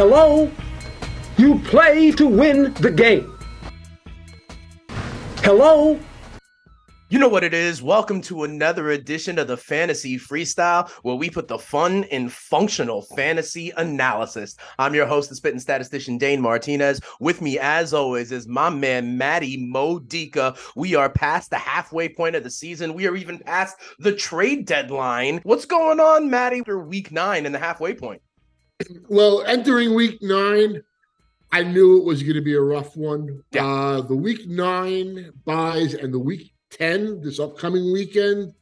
Hello? You play to win the game. Hello? You know what it is. Welcome to another edition of the Fantasy Freestyle, where we put the fun in functional fantasy analysis. I'm your host, the spitting statistician Dane Martinez. With me, as always, is my man Matty Modica. We are past the halfway point of the season. We are even past the trade deadline. What's going on, Matty, after week nine and the halfway point? Well, entering week nine, I knew it was going to be a rough one. Yeah. Uh, the week nine buys and the week 10, this upcoming weekend,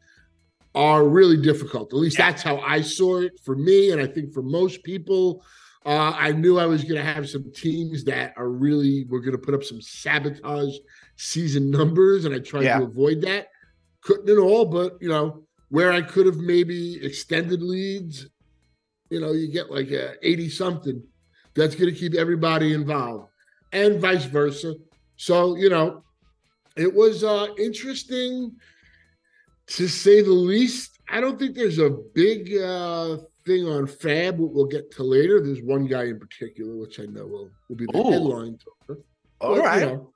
are really difficult. At least Yeah. that's how I saw it for me. And I think for most people, uh, I knew I was going to have some teams that are really, were going to put up some sabotage season numbers. And I tried Yeah. to avoid that. Couldn't at all, but, you know, where I could have maybe extended leads, you know, you get like a 80 something. That's going to keep everybody involved and vice versa. So, you know, it was uh interesting to say the least. I don't think there's a big uh thing on Fab, what we'll get to later. There's one guy in particular, which I know will, will be the Ooh. headline talker. All But, right. You know,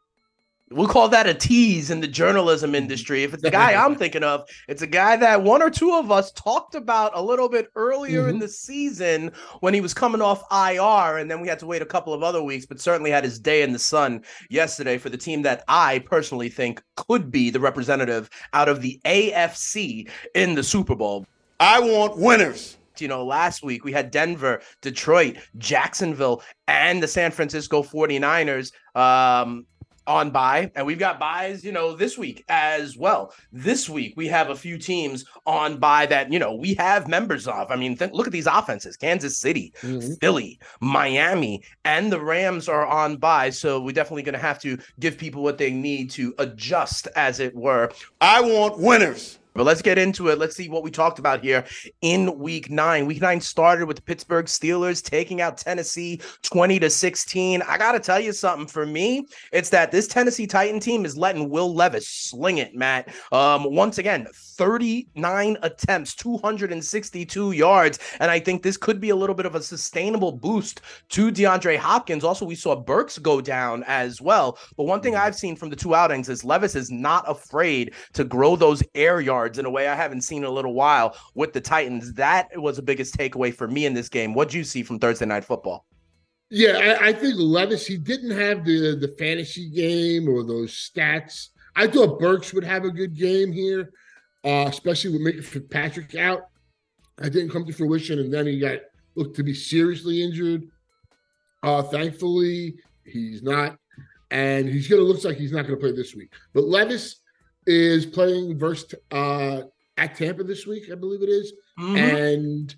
We'll call that a tease in the journalism industry. If it's the guy I'm thinking of, it's a guy that one or two of us talked about a little bit earlier in Mhm. the season when he was coming off IR, and then we had to wait a couple of other weeks, but certainly had his day in the sun yesterday for the team that I personally think could be the representative out of the AFC in the Super Bowl. I want winners. You know, last week we had Denver, Detroit, Jacksonville, and the San Francisco 49ers um, on buy, And we've got buys, you know, this week as well. This week we have a few teams on buy that, you know, we have members of. I mean, th- look at these offenses Kansas City, Mhm. Philly, Miami, and the Rams are on buy. So we're definitely going to have to give people what they need to adjust, as it were. I want winners. But let's get into it. Let's see what we talked about here in week nine. Week nine started with the Pittsburgh Steelers taking out Tennessee 20 to 16. I got to tell you something. For me, it's that this Tennessee Titan team is letting Will Levis sling it, Matt. Um, once again, 39 attempts, 262 yards. And I think this could be a little bit of a sustainable boost to DeAndre Hopkins. Also, we saw Burks go down as well. But one thing I've seen from the two outings is Levis is not afraid to grow those air yards in a way I haven't seen in a little while with the Titans. That was the biggest takeaway for me in this game. What'd you see from Thursday night football? Yeah, I, I think Levis, he didn't have the the fantasy game or those stats. I thought Burks would have a good game here, uh, especially with Minkah Fitzpatrick out. I didn't come to fruition, and then he got looked to be seriously injured. Uh, thankfully, he's not, and he's gonna looks like he's not gonna play this week. But Levis is playing versus uh, at Tampa this week, I believe it is. Mhm. and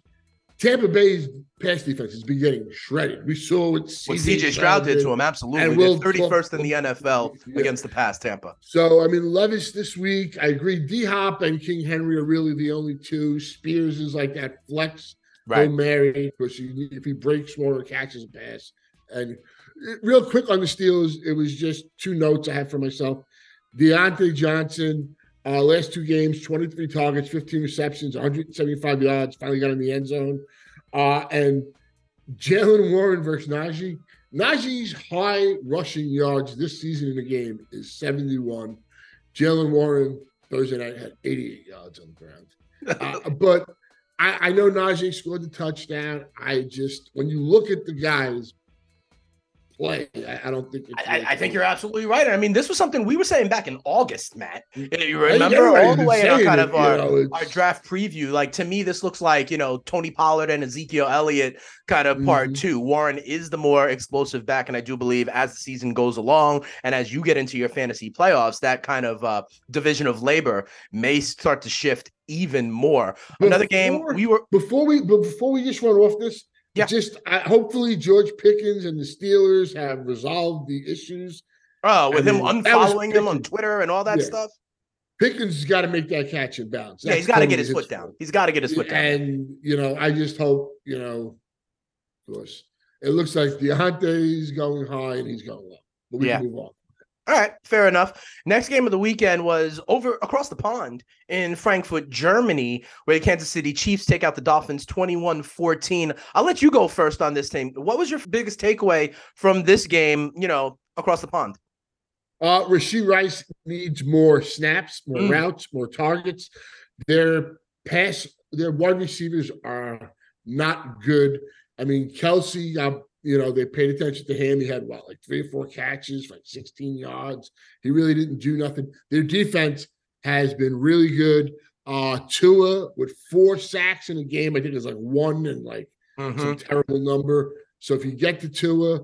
Tampa Bay's pass defense has been getting shredded. We saw what what CJ CJ Stroud did to him, And absolutely. we'll They're 31st in the NFL Yeah. against the pass Tampa. So I mean, Levis this week, I agree. D Hop and King Henry are really the only two. Spears is like that flex. Right. Go married because you, if he breaks more or catches a pass. And uh, real quick on the Steelers, it was just two notes I have for myself. Diontae Johnson, uh, last two games, 23 targets, 15 receptions, 175 yards, finally got in the end zone. Uh, and Jaylen Warren versus Najee. Najee's high rushing yards this season in the game is 71. Jaylen Warren Thursday night had 88 yards on the ground. Uh, but I, I know Najee scored the touchdown. I just, when you look at the guys play, I, I don't think. I, I- I think you're absolutely right. I mean, this was something we were saying back in August, Matt. You remember all the way in our kind it, of our, know, our draft preview. Like to me, this looks like you know Tony Pollard and Ezekiel Elliott kind of part Mhm. two. Warren is the more explosive back, and I do believe as the season goes along and as you get into your fantasy playoffs, that kind of uh, division of labor may start to shift even more. Another game we were before we before we just run off this, Yeah. just I, hopefully George Pickens and the Steelers have resolved the issues. oh with I him mean, that was unfollowing them on Twitter and all that Yeah. stuff. Pickens has got to make that catch and bounce. Yeah, he's got to get totally his foot down. He's got to get his foot down. And you know, I just hope you know, of course, it looks like Diontae's going high and he's going low. But we Yeah. can move on. All right, fair enough. Next game of the weekend was over across the pond in Frankfurt, Germany, where the Kansas City Chiefs take out the Dolphins 21 14. I'll let you go first on this team. What was your biggest takeaway from this game, you know, across the pond? Uh, Rashee Rice needs more snaps, more Mm. routes, more targets. Their pass, their wide receivers are not good. I mean, Kelce, uh, you know, they paid attention to him. He had what, like three or four catches, like 16 yards. He really didn't do nothing. Their defense has been really good. Uh, Tua with four sacks in a game, I think it's like one and like Mhm. some terrible number. So if you get to Tua,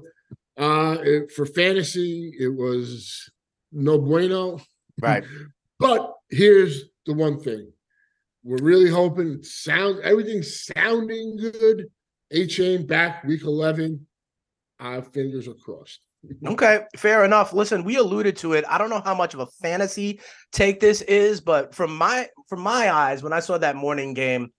uh, it, for fantasy, it was no bueno. Right. But here's the one thing: we're really hoping it sound everything's sounding good. Achane back week eleven. Our fingers are crossed. Okay, fair enough. Listen, we alluded to it. I don't know how much of a fantasy take this is, but from my from my eyes, when I saw that morning game,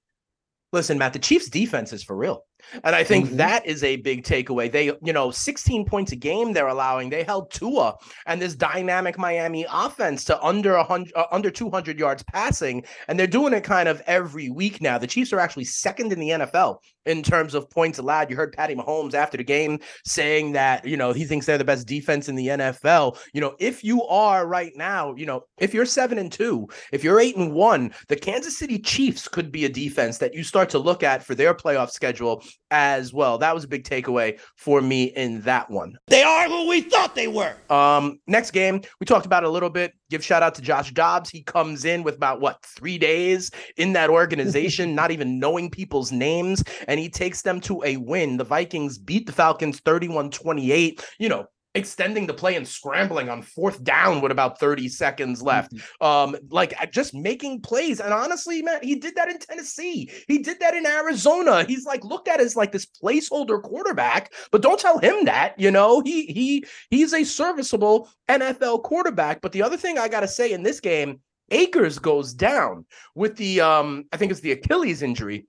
listen, Matt, the Chiefs defense is for real. And I think Mhm. that is a big takeaway. They, you know, 16 points a game they're allowing. They held Tua and this dynamic Miami offense to under 100 uh, under 200 yards passing, and they're doing it kind of every week now. The Chiefs are actually second in the NFL in terms of points allowed. You heard Patty Mahomes after the game saying that, you know, he thinks they're the best defense in the NFL. You know, if you are right now, you know, if you're 7 and 2, if you're 8 and 1, the Kansas City Chiefs could be a defense that you start to look at for their playoff schedule as well. That was a big takeaway for me in that one. They are who we thought they were. Um, next game, we talked about a little bit. Give shout out to Josh Dobbs. He comes in with about what three days in that organization, not even knowing people's names, and he takes them to a win. The Vikings beat the Falcons 31 28. You know, extending the play and scrambling on fourth down with about 30 seconds left. Um, like uh, just making plays. And honestly, man, he did that in Tennessee. He did that in Arizona. He's like looked at as like this placeholder quarterback, but don't tell him that. You know, he he he's a serviceable NFL quarterback. But the other thing I gotta say in this game, Akers goes down with the um, I think it's the Achilles injury.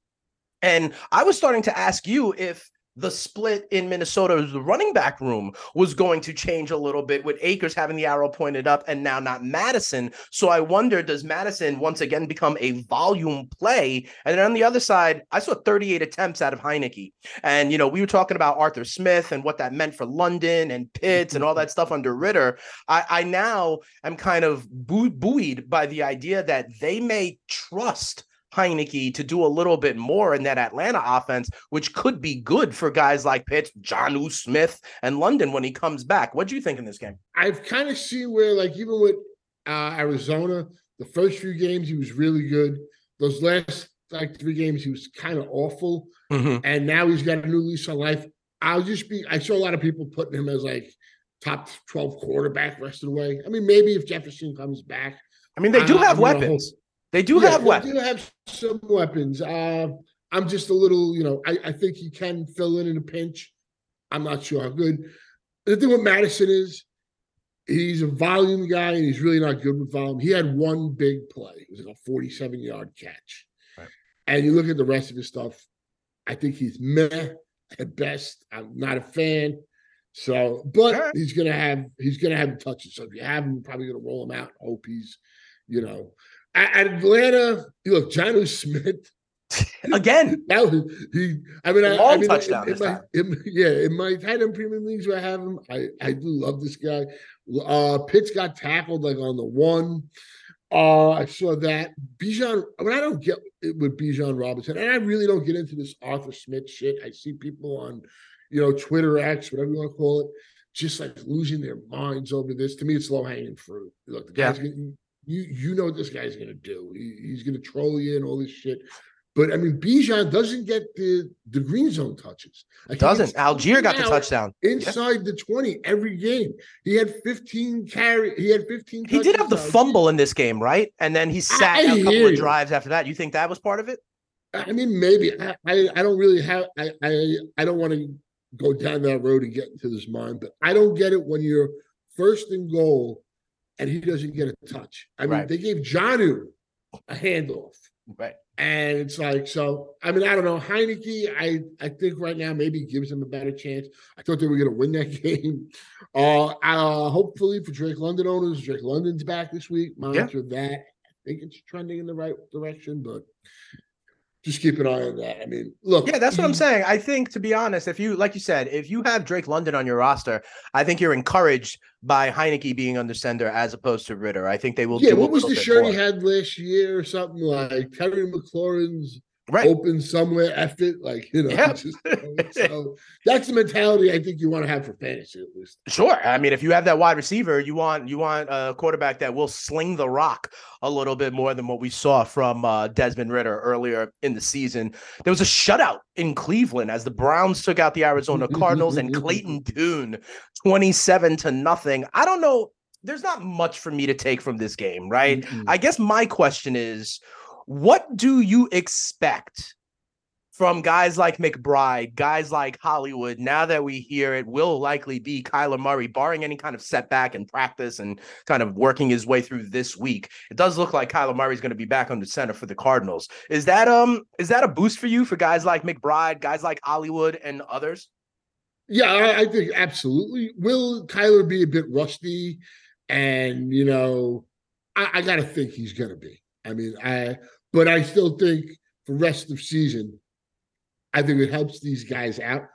And I was starting to ask you if the split in Minnesota's running back room was going to change a little bit with Akers having the arrow pointed up and now not Madison. So I wonder, does Madison once again become a volume play? And then on the other side, I saw 38 attempts out of Heinicke. And, you know, we were talking about Arthur Smith and what that meant for London and Pitts and all that stuff under Ridder. I, I now am kind of buoyed by the idea that they may trust Heinicke to do a little bit more in that Atlanta offense, which could be good for guys like Pitts, Jonnu Smith, and London when he comes back. What do you think in this game? I've kind of seen where, like, even with uh, Arizona, the first few games he was really good. Those last like three games he was kind of awful, and now he's got a new lease on life. I'll just be. I saw a lot of people putting him as like top twelve quarterback rest of the way. I mean, maybe if Jefferson comes back, I mean, they do Uh, have gonna weapons. They do Yeah, have weapons. they do have some weapons. Uh, I'm just a little, you know, I, I think he can fill in in a pinch. I'm not sure how good. The thing with Madison is he's a volume guy and he's really not good with volume. He had one big play. It was like a 47 yard catch. Right. And you look at the rest of his stuff, I think he's meh at best. I'm not a fan. So, but Alright. he's gonna have he's gonna have touches. So if you have him, you're probably gonna roll him out. Hope he's, you know, at, at Atlanta. Look, Jonnu Smith. Again, That was he. I mean, I, Long I mean, touchdown this it might, time. yeah, in my tight end premium leagues where I have him, I I do love this guy. Uh, Pitts got tackled like on the one. Uh, I saw that Bijan. I mean, I don't get it with Bijan Robinson, and I really don't get into this Arthur Smith shit. I see people on, you know, Twitter X, whatever you want to call it, just like losing their minds over this. To me, it's low hanging fruit. Look, the Yeah. guy's gonna, you you know what this guy's gonna do. He, he's gonna troll you and all this shit. But I mean, Bijan doesn't get the the green zone touches. Like, he doesn't. Allgeier got the touchdown. inside the twenty every game. He had fifteen carry. He had fifteen. He did have the fumble in this game, right? And then he ah, sat I a couple of drives after that. You think that was part of it? I mean, maybe I, I, I don't really have I I, I don't want to go down that road and get into this mind, but I don't get it when you're first and goal and he doesn't get a touch. I mean, Right. they gave Jonnu a handoff. Right. And it's like, so I mean, I don't know. Heinicke, I I think right now maybe gives them a better chance. I thought they were gonna win that game. Uh uh hopefully for Drake London owners, Drake London's back this week. Monitor that. I think it's trending in the right direction, but just keep an eye on that. I mean, look. Yeah, that's what I'm saying. I think, to be honest, if you, like you said, if you have Drake London on your roster, I think you're encouraged by Heinicke being under center as opposed to Ridder. I think they will. Yeah, do what was the shirt more. he had last year or something like Terry McLaurin's Right. open somewhere, F it, like you know. Yeah. just- so that's the mentality I think you want to have for fantasy at least. Sure. I mean, if you have that wide receiver, you want you want a quarterback that will sling the rock a little bit more than what we saw from uh, Desmond Ridder earlier in the season. There was a shutout in Cleveland as the Browns took out the Arizona Cardinals and Clayton Tune, twenty-seven to nothing. I don't know. There's not much for me to take from this game, right? Mm-mm. I guess my question is, what do you expect from guys like McBride, guys like Hollywood? Now that we hear it will likely be Kyler Murray, barring any kind of setback in practice and kind of working his way through this week. It does look like Kyler Murray is going to be back on the center for the Cardinals. Is that um is that a boost for you for guys like McBride, guys like Hollywood, and others? Yeah, I, I think absolutely. Will Kyler be a bit rusty? And you know, I, I gotta think he's gonna be. I mean, I but I still think for rest of season, I think it helps these guys out.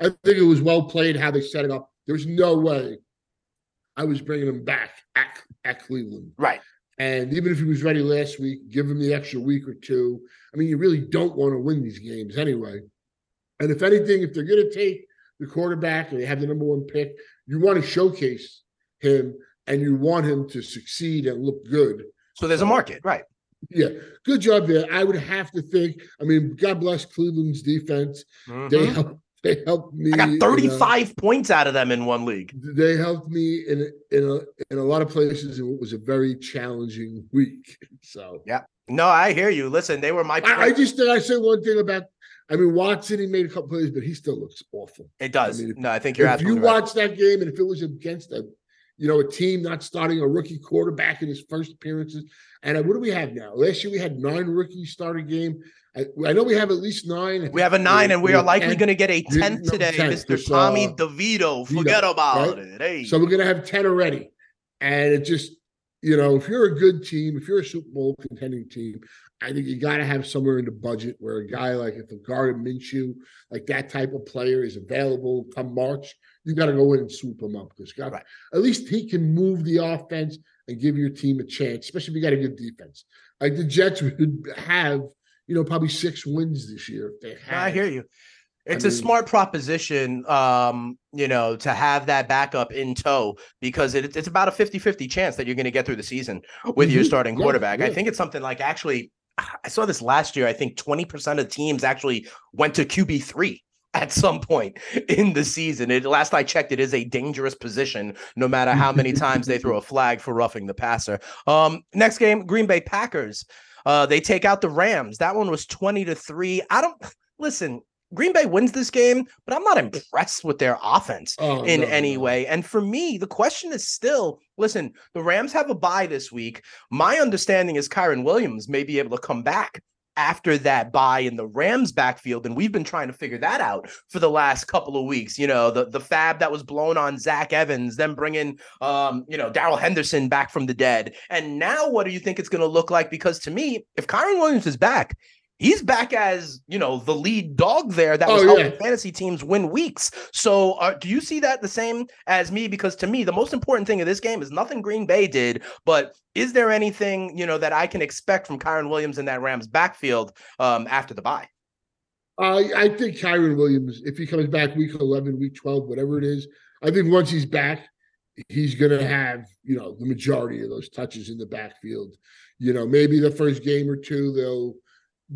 I think it was well played how they set it up. There's no way I was bringing him back at, at Cleveland. Right. And even if he was ready last week, give him the extra week or two. I mean, you really don't want to win these games anyway. And if anything, if they're going to take the quarterback and they have the number one pick, you want to showcase him and you want him to succeed and look good. So there's a market, right? Yeah, good job there. I would have to think. I mean, God bless Cleveland's defense. They Mhm. helped. They helped me. I got in a- 35 points out of them in one league. they helped me in a- in a in a lot of places. and It was a very challenging week. So yeah, No, I hear you. Listen, they were my. I, I just did. I say one thing about. I mean, Watson. He made a couple plays, but he still looks awful. it does. I mean, if- no, I think you're if you absolutely right. watch that game, and if it was against a, you know, a team not starting a rookie quarterback in his first appearances, and uh, what do we have now? Last year we had nine rookies start a game. I, I know we have at least nine. We have a nine, and we are likely going to get a 10 today, 10, Mr. because, Tommy uh, DeVito. Vito, Forget about right? it. Hey, So we're going to have 10 already. And it just, you know, if you're a good team, if you're a Super Bowl contending team, I think you got to have somewhere in the budget where a guy like if a Gardner Minshew, like that type of player is available come March, you got to go in and swoop him up because God, Right. at least he can move the offense and give your team a chance, especially if you got a good defense. Like the Jets would have, you know, probably six wins this year if they had. I hear you. I It's a smart proposition, um, you know, to have that backup in tow because it, it's about a 50 50 chance that you're going to get through the season with your starting Yeah, quarterback. I think it's something like actually, I saw this last year. I think 20% of teams actually went to QB3 at some point in the season. It last I checked, it is a dangerous position, no matter how many times they throw a flag for roughing the passer. Um, next game, Green Bay Packers. Uh, they take out the Rams. That one was 20 to 3. I don't listen. Green Bay wins this game, but I'm not impressed with their offense Oh, in no, any no. way. And for me, the question is still listen, the Rams have a bye this week. My understanding is Kyren Williams may be able to come back after that buy in the Rams backfield. And we've been trying to figure that out for the last couple of weeks. You know, the, the fab that was blown on Zach Evans, then bringing, um, you know, Darrell Henderson back from the dead. And now what do you think it's going to look like? Because to me, if Kyren Williams is back, he's back as you know the lead dog there that was Oh, helping yeah. fantasy teams win weeks so uh, do you see that the same as me because to me the most important thing of this game is nothing green bay did but is there anything you know that i can expect from kyren williams in that rams backfield um, after the bye I I think Kyren Williams, if he comes back week 11, week 12, whatever it is, I think once he's back, he's going to have, you know, the majority of those touches in the backfield. You know, maybe the first game or two, they'll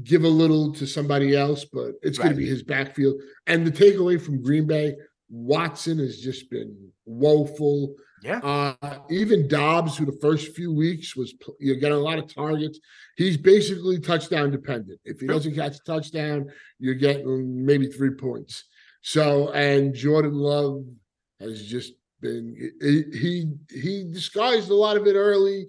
give a little to somebody else, but it's going to be his backfield. And the takeaway from Green Bay, Watson has just been woeful. yeah Uh, even Doubs, who the first few weeks was you know, getting a lot of targets, he's basically touchdown dependent. If he doesn't catch a touchdown, you're getting maybe three points. So, and Jordan Love has just been he he, he disguised a lot of it early.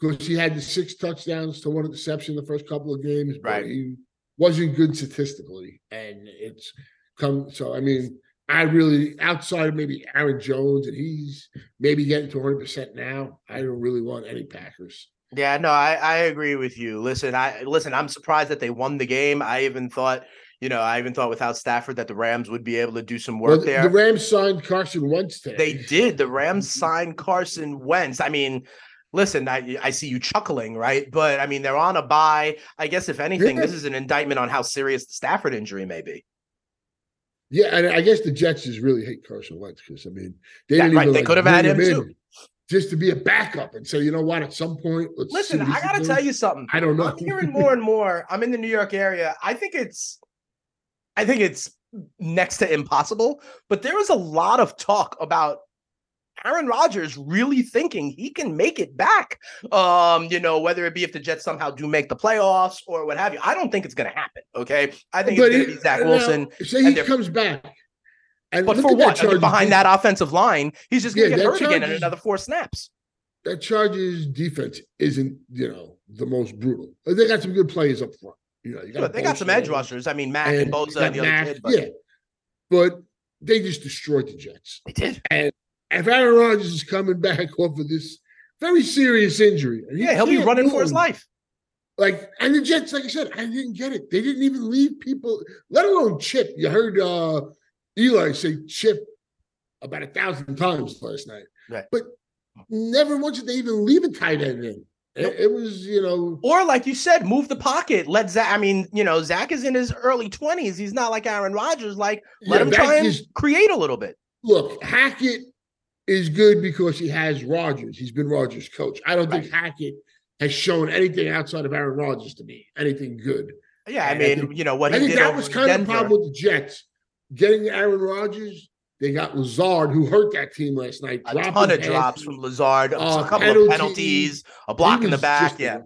Because he had the six touchdowns to one interception the first couple of games, but Right. he wasn't good statistically. And it's come so I mean, I really outside of maybe Aaron Jones, and he's maybe getting to 100 percent now. I don't really want any Packers. Yeah, no, I, I agree with you. Listen, I listen, I'm surprised that they won the game. I even thought, you know, I even thought without Stafford that the Rams would be able to do some work the, there. the Rams signed Carson Wentz today. They did. The Rams signed Carson Wentz. I mean, listen, I I see you chuckling, right? But I mean, they're on a buy. I guess if anything, Yeah. this is an indictment on how serious the Stafford injury may be. Yeah, and I guess the Jets just really hate Carson Wentz because I mean they didn't right, even they like, could have had bring him in just to be a backup and say, you know what, at some point, let's Listen, I gotta tell you something. I don't know. I'm hearing more and more. I'm in the New York area. I think it's, I think it's next to impossible. But there is a lot of talk about Aaron Rodgers really thinking he can make it back. Um, you know, whether it be if the Jets somehow do make the playoffs or what have you. I don't think it's going to happen. Okay, I think But it's going to be Zach now, Wilson. say he comes back, and But for at that what? Chargers behind that offensive line, he's just going to Yeah, get that hurt again in another four snaps. that Chargers defense isn't, you know, the most brutal. They got some good players up front. You know, you Sure, they got some edge rushers. I mean, Mack and, and you and the got other kid. But yeah, but they just destroyed the Jets. they did. If Aaron Rodgers is coming back off of this very serious injury, he Yeah, he'll be running for his life. Like, and the Jets, like I said, I didn't get it. They didn't even leave people, let alone Chip. You heard uh Eli say Chip about a thousand times last night. Right. But never once did they even leave a tight end in. It- Nope. It, was, you know, Or like you said, move the pocket. Let Zach. I mean, you know, Zach is in his early twenties. He's not like Aaron Rodgers. Like, let yeah, him try and is- create a little bit. look, Hackett is good because he has Rodgers. He's been Rodgers' coach. I don't think Hackett has shown anything outside of Aaron Rodgers to me, anything good. Yeah, I And I mean, think- you know what I he think did that was in kind of the problem with the Jets. Getting Aaron Rodgers, they got Lazard, who hurt that team last night. a ton of drops from Lazard, Uh, a couple penalties. of penalties, a block in the back. Yeah,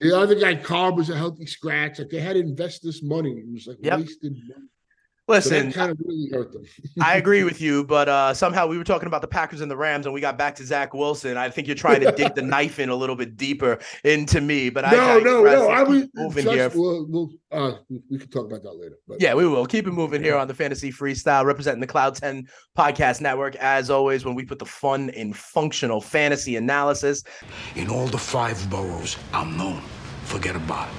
The other guy, Cobb, was a healthy scratch. Like they had to invest this money. It was like Yep. wasted money. So listen, that kind of really hurt them. I agree with you, but uh, somehow we were talking about the Packers and the Rams, and we got back to Zach Wilson. I think you're trying to dig the knife in a little bit deeper into me, but I no, no, digress. no. I keep was moving trust- here. We'll, we'll, uh, we, we can talk about that later. But Yeah, we will keep it moving here on the Fantasy Freestyle, representing the Cloud 10 Podcast Network. As always, when we put the fun in functional fantasy analysis, In all the five boroughs, I'm known. Forget about it.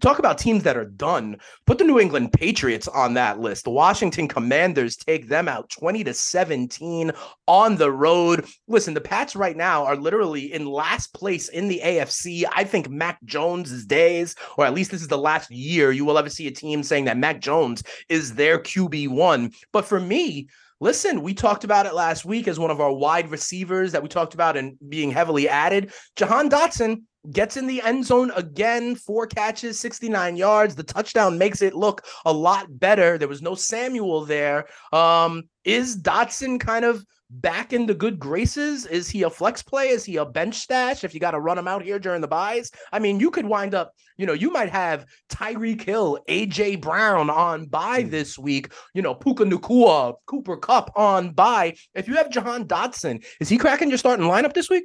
Talk about teams that are done. Put the New England Patriots on that list. The Washington Commanders take them out 20 to 17 on the road. Listen, the Pats right now are literally in last place in the AFC. I think Mac Jones's days, or at least this is the last year you will ever see a team saying that Mac Jones is their QB1. But for me, Listen, we talked about it last week as one of our wide receivers that we talked about and being heavily added. Jahan Dotson gets in the end zone again, four catches, 69 yards. The touchdown makes it look a lot better. There was no Samuel there. Um, is Dotson kind of back in the good graces? Is he a flex play? Is he a bench stash if you got to run him out here during the buys? I mean, you could wind up, you know, you might have Tyreek Hill, AJ Brown on buy this week, you know, Puka Nacua, Cooper Kupp on buy. If you have Jahan Dotson, is he cracking your starting lineup this week?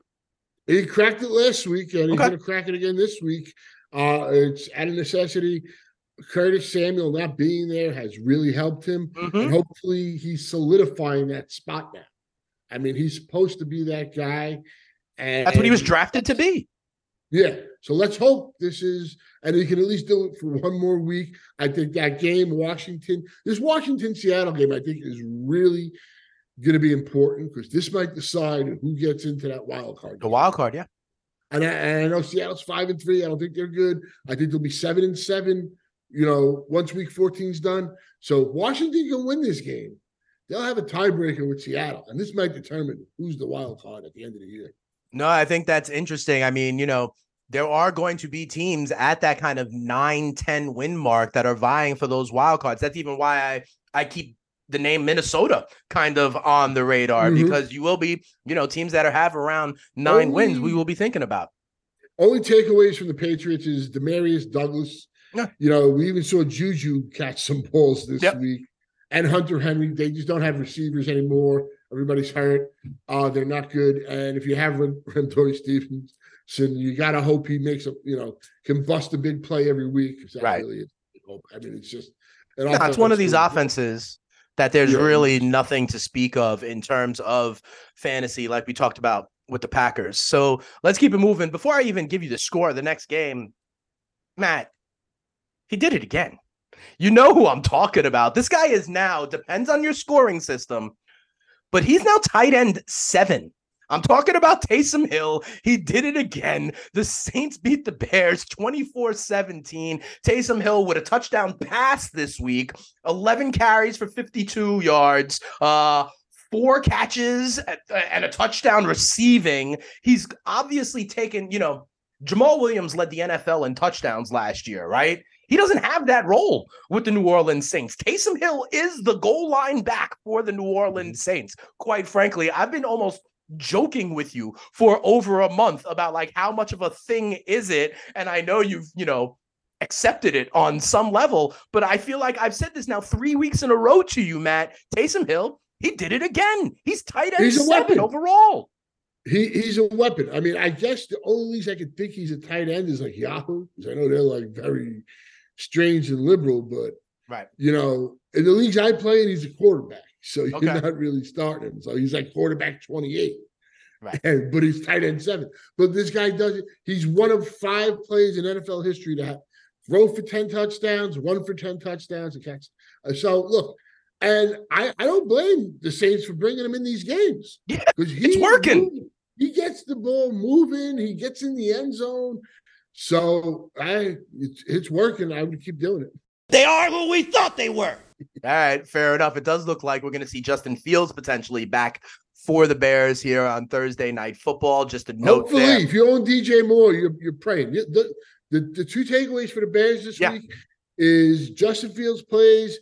He cracked it last week, and he's Okay. going to crack it again this week. Uh, it's out of necessity. Curtis Samuel not being there has really helped him, Mhm. and hopefully he's solidifying that spot now. I mean, he's supposed to be that guy, and That's what he was drafted to be. Yeah. So let's hope this is, and he can at least do it for one more week. I think that game, Washington, this Washington Seattle game, I think is really going to be important because this might decide who gets into that wild card. The wild card, yeah. And I, and I know Seattle's five and three. I don't think they're good. I think they'll be seven and seven. You know, once week 14's done. So Washington can win this game. They'll have a tiebreaker with Seattle, and this might determine who's the wild card at the end of the year. No, I think that's interesting. I mean, you know, there are going to be teams at that kind of 9 10 win mark that are vying for those wild cards. That's even why I I keep the name Minnesota kind of on the radar Mhm. because you will be, you know, teams that are have around 9 wins we will be thinking about. Only takeaways from the Patriots is Demario Douglas. Yeah. You know, we even saw Juju catch some balls this Yep. week, and Hunter Henry. They just don't have receivers anymore. Everybody's hurt. Uh, they're not good. And if you have Ren- Rentori Stevens, So you got to hope he makes a, you know, can bust a big play every week. That Right. Really I mean, it's just. No, it's one of these offenses that there's Yeah. really nothing to speak of in terms of fantasy, like we talked about with the Packers. So let's keep it moving. Before I even give you the score of the next game, Matt, he did it again. You know who I'm talking about. This guy is now, depends on your scoring system, but he's now tight end seven. I'm talking about Taysom Hill. He did it again. The Saints beat the Bears 24 17. Taysom Hill with a touchdown pass this week, 11 carries for 52 yards, uh, four catches and- and a touchdown receiving. He's obviously taken, you know, Jamaal Williams led the NFL in touchdowns last year, right? He doesn't have that role with the New Orleans Saints. Taysom Hill is the goal line back for the New Orleans Saints. Quite frankly, I've been almost joking with you for over a month about like how much of a thing is it and I know you've, you know, accepted it on some level, but I feel like I've said this now 3 weeks in a row to you, Matt. Taysom Hill, he did it again. He's tight end He's a 7 weapon. overall. He he's a weapon. I mean, I guess the only leagues I could think he's a tight end is like Yahoo, because I know they're like very strange and liberal, but Right. you know, in the leagues I play in, he's a quarterback. So you're Okay. not really starting. So he's like quarterback 28. Right. And, but he's tight end seven. But this guy does it. He's one of five players in NFL history to have throw for 10 touchdowns, one for 10 touchdowns, and catch. Uh, So look, and I, I don't blame the Saints for bringing him in these games. Yeah, because it's working. He gets the ball moving. He gets in the end zone. So I, it's, it's working. I would keep doing it. They are who we thought they were. All right, fair enough. It does look like we're going to see Justin Fields potentially back for the Bears here on Thursday night football. Just a note Hopefully, there. if you own DJ Moore, you're you're praying. The, the, the, two takeaways for the Bears this Yeah. week is Justin Fields plays.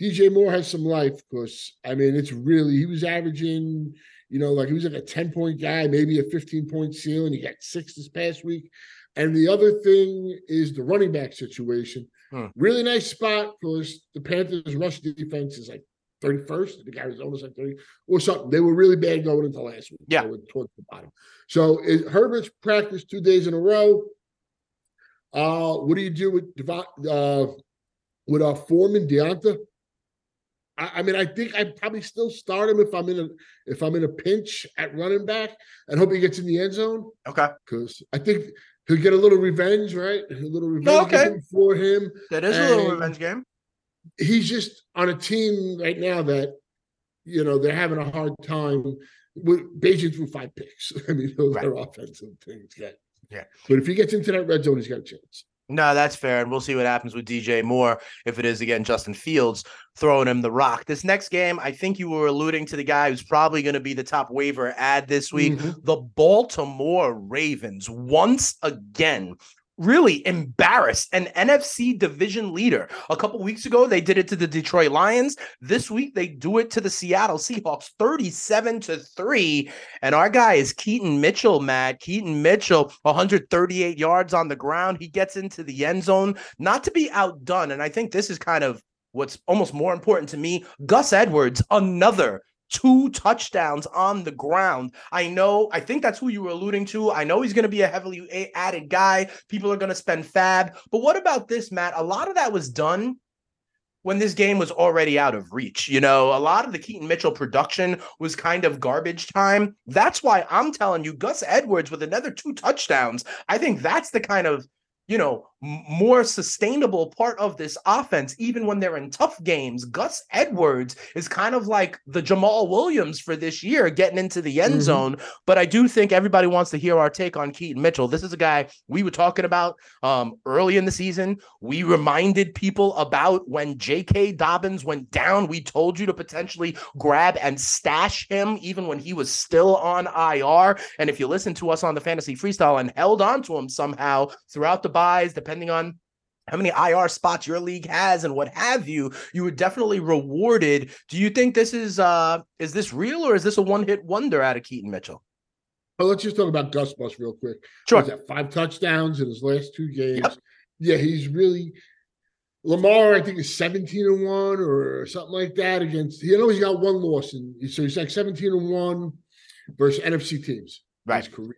DJ Moore has some life because I mean it's really he was averaging, you know, like he was like a 10 point guy, maybe a 15 point ceiling. He got six this past week. And the other thing is the running back situation. Hmm. Really nice spot because the Panthers rush defense is like 31st. The almost like 30 or something. They were really bad going into last week. Yeah. They were towards the bottom. So is Herbert's practiced two days in a row. Uh, what do you do with Devon, uh, with uh, Foreman, D'Onta? I, I mean, I think I'd probably still start him if I'm in a if I'm in a pinch at running back and hope he gets in the end zone Okay, because I think he'll get a little revenge, right? A little revenge Okay. game for him. that is a little revenge game. He's just on a team right now that you know they're having a hard time with Beijing through five picks. I mean, those Right. are offensive things. Yeah. Yeah. But if he gets into that red zone, he's got a chance. No, that's fair. And we'll see what happens with DJ Moore if it is again Justin Fields throwing him the rock. This next game, I think you were alluding to the guy who's probably going to be the top waiver ad this week. Mhm. The Baltimore Ravens once again really embarrassed an NFC division leader. A couple weeks ago, they did it to the Detroit Lions. This week, they do it to the Seattle Seahawks 37 to 3. And our guy is Keaton Mitchell, Matt. Keaton Mitchell, 138 yards on the ground. He gets into the end zone, not to be outdone. And I think this is kind of what's almost more important to me. Gus Edwards, another two touchdowns on the ground. I know, I think that's who you were alluding to. I know he's going to be a heavily added guy. People are going to spend fab. But what about this, Matt? A lot of that was done when this game was already out of reach. You know, a lot of the Keaton Mitchell production was kind of garbage time. That's why I'm telling you, Gus Edwards with another two touchdowns, I think that's the kind of you know, more sustainable part of this offense, even when they're in tough games. Gus Edwards is kind of like the Jamaal Williams for this year, getting into the end Mhm. zone. But I do think everybody wants to hear our take on Keaton Mitchell. This is a guy we were talking about um, early in the season. We reminded people about when J.K. Dobbins went down. We told you to potentially grab and stash him even when he was still on IR. And if you listen to us on the Fantasy Freestyle and held on to him somehow throughout the buys, depending on how many IR spots your league has and what have you, you were definitely rewarded. Do you think this is uh is this real or is this a one-hit wonder out of Keaton Mitchell? But let's just talk about Gus Bus real quick. Sure. Was that five touchdowns in his last two games? Yeah, he's really Lamar. I think is seventeen and one or something like that against. You know, he's got one loss, and so he's like seventeen and one versus NFC teams. Right. His career.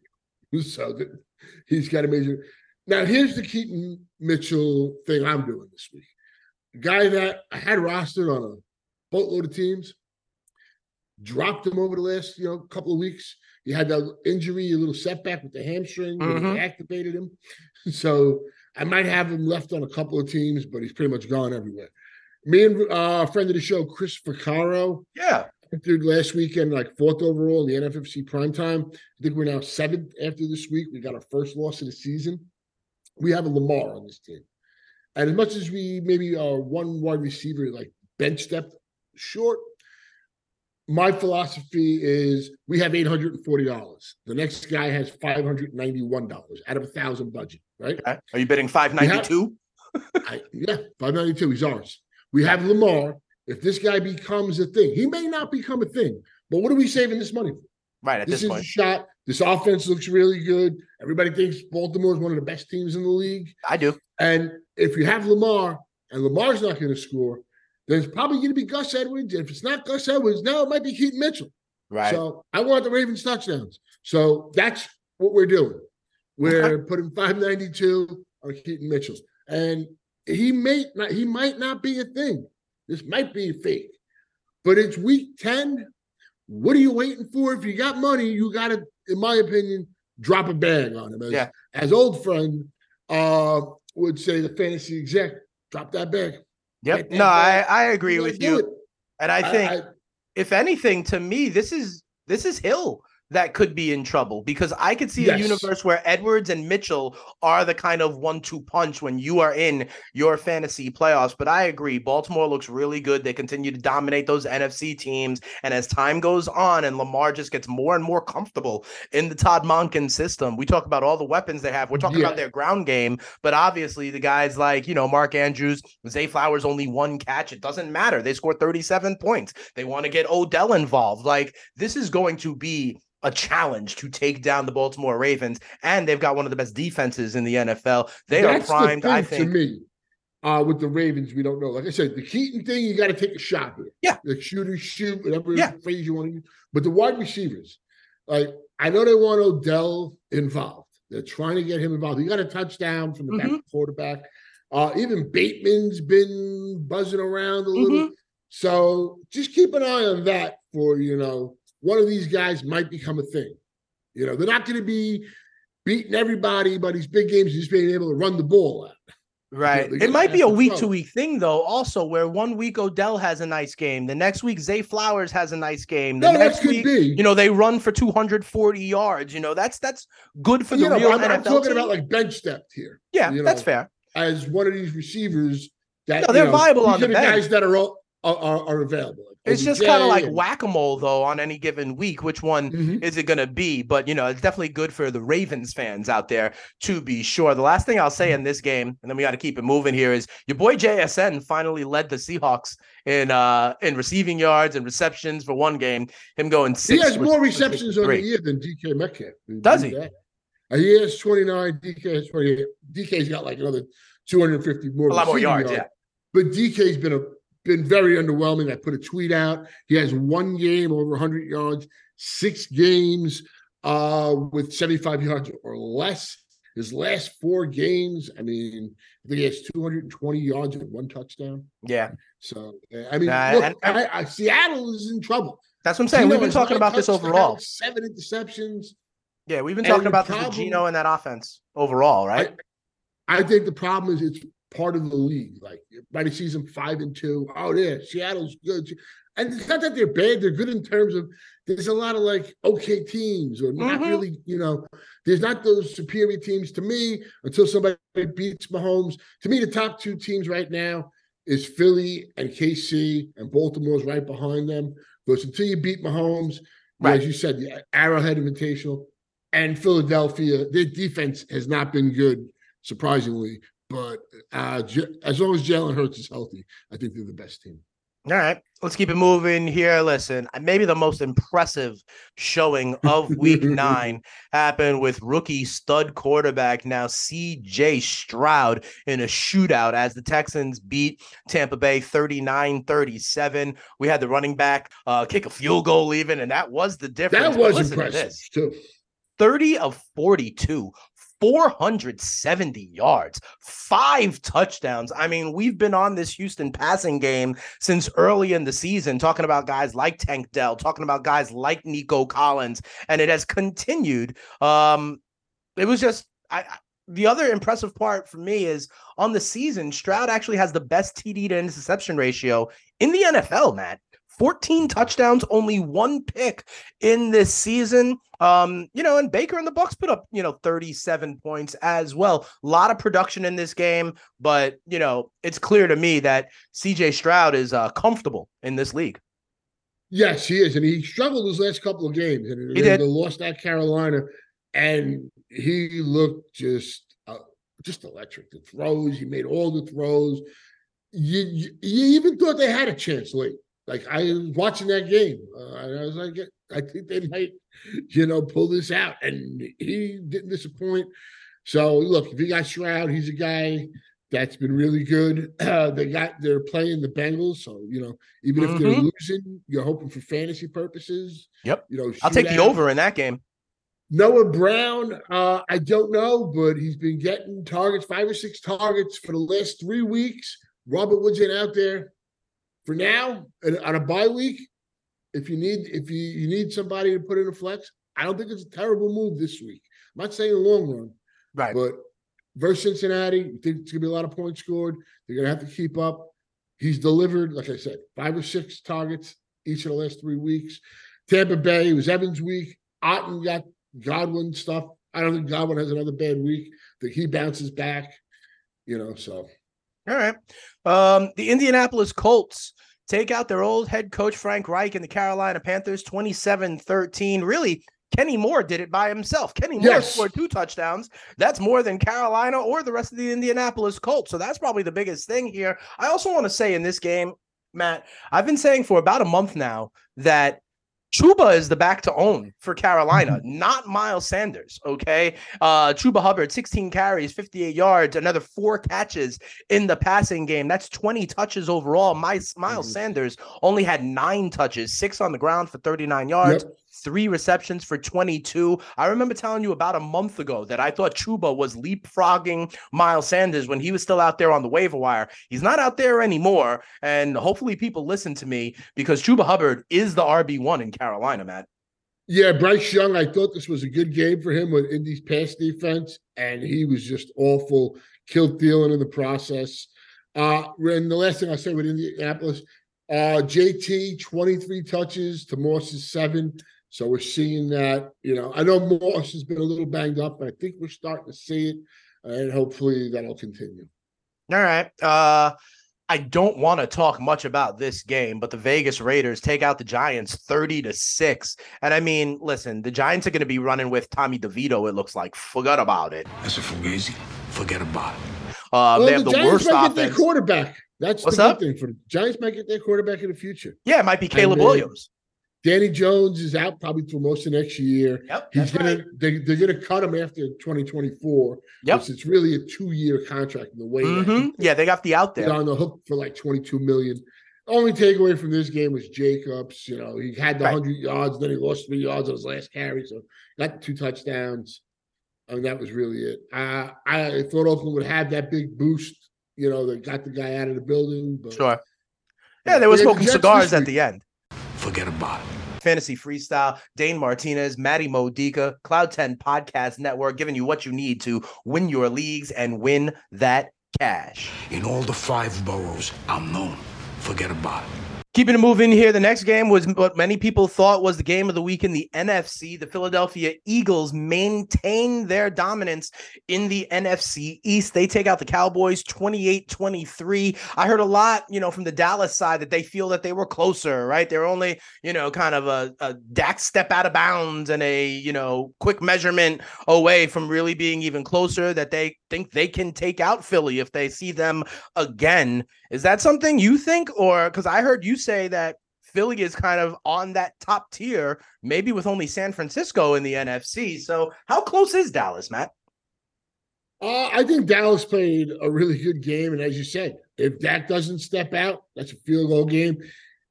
So the, He's got a major. Now, here's the Keaton Mitchell thing I'm doing this week. A guy that I had rostered on a boatload of teams, dropped him over the last you know couple of weeks. He had that injury, a little setback with the hamstring, Mhm. they activated him. So I might have him left on a couple of teams, but he's pretty much gone everywhere. Me and uh, a friend of the show, Chris Ficaro, Yeah. entered last weekend like fourth overall in the NFFC primetime. I think we're now seventh after this week. We got our first loss of the season. We have a Lamar on this team. And as much as we maybe are one wide receiver like bench depth short, my philosophy is we have $840. The next guy has $591 out of a thousand budget, right? Okay. Are you bidding 592? I, yeah, 592. He's ours. We have Lamar. If this guy becomes a thing, he may not become a thing, but what are we saving this money for? Right at this, this is a point. shot. This offense looks really good. Everybody thinks Baltimore is one of the best teams in the league. I do. And if you have Lamar and Lamar's not going to score, then it's probably going to be Gus Edwards. If it's not Gus Edwards, now it might be Keaton Mitchell. Right. So I want the Ravens touchdowns. So that's what we're doing. We're putting 592 on Keaton Mitchell. And he may not, he might not be a thing. This might be a fake. But it's week 10. What are you waiting for? If you got money, you gotta, in my opinion, drop a bag on him. As, Yeah. as old friend uh would say the fantasy exec, drop that bag. yep. That No, I, bag. I agree gotta with you. And I think I- if anything, to me, this is this is Hill that could be in trouble because I could see Yes. a universe where Edwards and Mitchell are the kind of one-two punch when you are in your fantasy playoffs. But I agree, Baltimore looks really good. They continue to dominate those NFC teams, and as time goes on and Lamar just gets more and more comfortable in the Todd Monken system, we talk about all the weapons they have. We're talking Yeah. about their ground game, but obviously the guys like you know Mark Andrews, Zay Flowers, only one catch. It doesn't matter. They score 37 points. They want to get Odell involved. Like this is going to be a challenge to take down the Baltimore Ravens, and they've got one of the best defenses in the NFL. They That's are primed, the I To think. me, uh, with the Ravens, we don't know. Like I said, the Keaton thing, you got to take a shot here. Yeah. the shooter shoot, whatever Yeah. phrase you want to use. But the wide receivers, like I know they want Odell involved. They're trying to get him involved. He got a touchdown from the back Mhm. quarterback. Uh, even Bateman's been buzzing around a little. Mm-hmm. So just keep an eye on that for you know one of these guys might become a thing. You know they're not going to be beating everybody, but these big games just being able to run the ball out. Right. they're it might be a week to week thing though, also where one week Odell has a nice game. The next week Zay Flowers has a nice game. The No, that next could week, be. you know, they run for 240 yards. You know, that's that's good for the You know, real I'm, NFL. I'm talking team. about like bench depth here yeah, you that's fair. as one of these receivers that No, they're you know, viable on the the bench. guys that are all, are, are, are available. It's just kind of like and- whack a mole, though, on any given week. Which one Mhm. is it going to be? But, you know, it's definitely good for the Ravens fans out there to be sure. The last thing I'll say in this game, and then we got to keep it moving here, is your boy JSN finally led the Seahawks in uh in receiving yards and receptions for one game. Him going He has more receptions on the year than DK Metcalf. Does he? Uh, He has 29. DK has 28. DK's got like another 250 more. A lot more receiving yards, yeah. But DK's been a been very underwhelming. I put a tweet out. He has one game over 100 yards, six games uh, with 75 yards or less. His last four games, I mean, I think he has 220 yards and one touchdown. Yeah, So uh, I mean, Nah, look, I, I, Seattle is in trouble. that's what I'm saying. Geno We've been talking about this overall. Seven interceptions. Yeah, we've been talking the about this with Geno and that offense overall, right? I think the problem is it's part of the league. Like by the season five and two. oh yeah, Seattle's good. And it's not that they're bad, they're good in terms of there's a lot of like okay teams or not Mhm. really, you know, there's not those superior teams to me until somebody beats Mahomes. To me, the top two teams right now is Philly and KC, and Baltimore's right behind them. Because until you beat Mahomes, Right. as you said, the Arrowhead Invitational and Philadelphia, their defense has not been good, surprisingly. But uh, as long as Jalen Hurts is healthy, I think they're the best team. All right, let's keep it moving here. Listen, maybe the most impressive showing of week nine happened with rookie stud quarterback now CJ Stroud in a shootout as the Texans beat Tampa Bay 39 37. We had the running back uh, kick a field goal, even, and that was the difference. That was impressive too. 30 of 42, 470 yards, five touchdowns. I mean, we've been on this Houston passing game since early in the season, talking about guys like Tank Dell, talking about guys like Nico Collins, and it has continued. Um, it was just I the other impressive part for me is on the season, Stroud actually has the best TD to interception ratio in the NFL, Matt. 14 touchdowns, only one pick in this season. Um, you know, and Baker and the Bucks put up, you know, 37 points as well. A lot of production in this game, but you know, it's clear to me that CJ Stroud is uh, comfortable in this league. Yes, he is, and he struggled his last couple of games, and he did. They lost at Carolina, and he looked just uh, just electric. The throws, he made all the throws. You, you, you even thought they had a chance late. Like I was watching that game, uh, I was like, I think they might, you know, pull this out, and he didn't disappoint. So look, if you got Stroud, he's a guy that's been really good. Uh, they got they're playing the Bengals, so you know, even mm-hmm. if they're mm-hmm. losing, you're hoping for fantasy purposes. Yep. You know, I'll take out. the over in that game. Noah Brown, uh, I don't know, but he's been getting targets, five or six targets for the last three weeks. Robert Woods ain't out there for now on a bye week, if you need if you, you need somebody to put in a flex, I don't think it's a terrible move this week. I'm not saying the long run, right? But versus Cincinnati, you think it's gonna be a lot of points scored. They're gonna have to keep up. He's delivered, like I said, five or six targets each of the last three weeks. Tampa Bay it was Evans week. Otton got Godwin stuff. I don't think Godwin has another bad week. That he bounces back. You know, so all right. Um, the Indianapolis Colts take out their old head coach Frank Reich and the Carolina Panthers 27-13. Really, Kenny Moore did it by himself. Kenny Moore yes. scored two touchdowns. That's more than Carolina or the rest of the Indianapolis Colts. So that's probably the biggest thing here. I also want to say in this game, Matt, I've been saying for about a month now that Chuba is the back to own for Carolina, mm-hmm. not Miles Sanders. Okay. Uh, Chuba Hubbard, 16 carries, 58 yards, another four catches in the passing game. That's 20 touches overall. My, Miles mm-hmm. Sanders only had nine touches, six on the ground for 39 yards. Yep three receptions for 22. I remember telling you about a month ago that I thought Chuba was leapfrogging Miles Sanders when he was still out there on the waiver wire. He's not out there anymore. And hopefully people listen to me because Chuba Hubbard is the RB1 in Carolina, Matt. Yeah, Bryce Young, I thought this was a good game for him with Indy's pass defense, and he was just awful, killed Thielen in the process. Uh, and the last thing I'll say with Indianapolis, uh, JT, 23 touches to Moss's seven. So we're seeing that, you know, I know Moss has been a little banged up, but I think we're starting to see it, and hopefully that'll continue. All right. Uh I don't want to talk much about this game, but the Vegas Raiders take out the Giants 30 to 6. And I mean, listen, the Giants are going to be running with Tommy DeVito, it looks like. Forget about it. That's a fugazi. Forget about it. Uh, well, they have the, the worst offense. Their quarterback. That's What's the up? thing for the Giants might get their quarterback in the future. Yeah, it might be Caleb and, Williams. Danny Jones is out probably through most of next year. Yep, he's gonna right. they, they're gonna cut him after 2024. Yep, it's really a two-year contract in the way. Mm-hmm. Yeah, they got the out there on the hook for like 22 million. Only takeaway from this game was Jacobs. You know, he had the right. 100 yards, then he lost three yards on his last carry, so got two touchdowns. I mean, that was really it. Uh, I thought Oakland would have that big boost. You know, that got the guy out of the building. But, sure. Yeah, they were smoking cigars at the end. Forget about it. Fantasy Freestyle, Dane Martinez, Maddie Modica, Cloud 10 Podcast Network, giving you what you need to win your leagues and win that cash. In all the five boroughs, I'm known. Forget about it. Keeping it moving here, the next game was what many people thought was the game of the week in the NFC. The Philadelphia Eagles maintain their dominance in the NFC East. They take out the Cowboys 28 23. I heard a lot, you know, from the Dallas side that they feel that they were closer, right? They're only, you know, kind of a, a Dak step out of bounds and a, you know, quick measurement away from really being even closer, that they think they can take out Philly if they see them again. Is that something you think? Or because I heard you say that Philly is kind of on that top tier, maybe with only San Francisco in the NFC. So, how close is Dallas, Matt? Uh, I think Dallas played a really good game. And as you said, if Dak doesn't step out, that's a field goal game.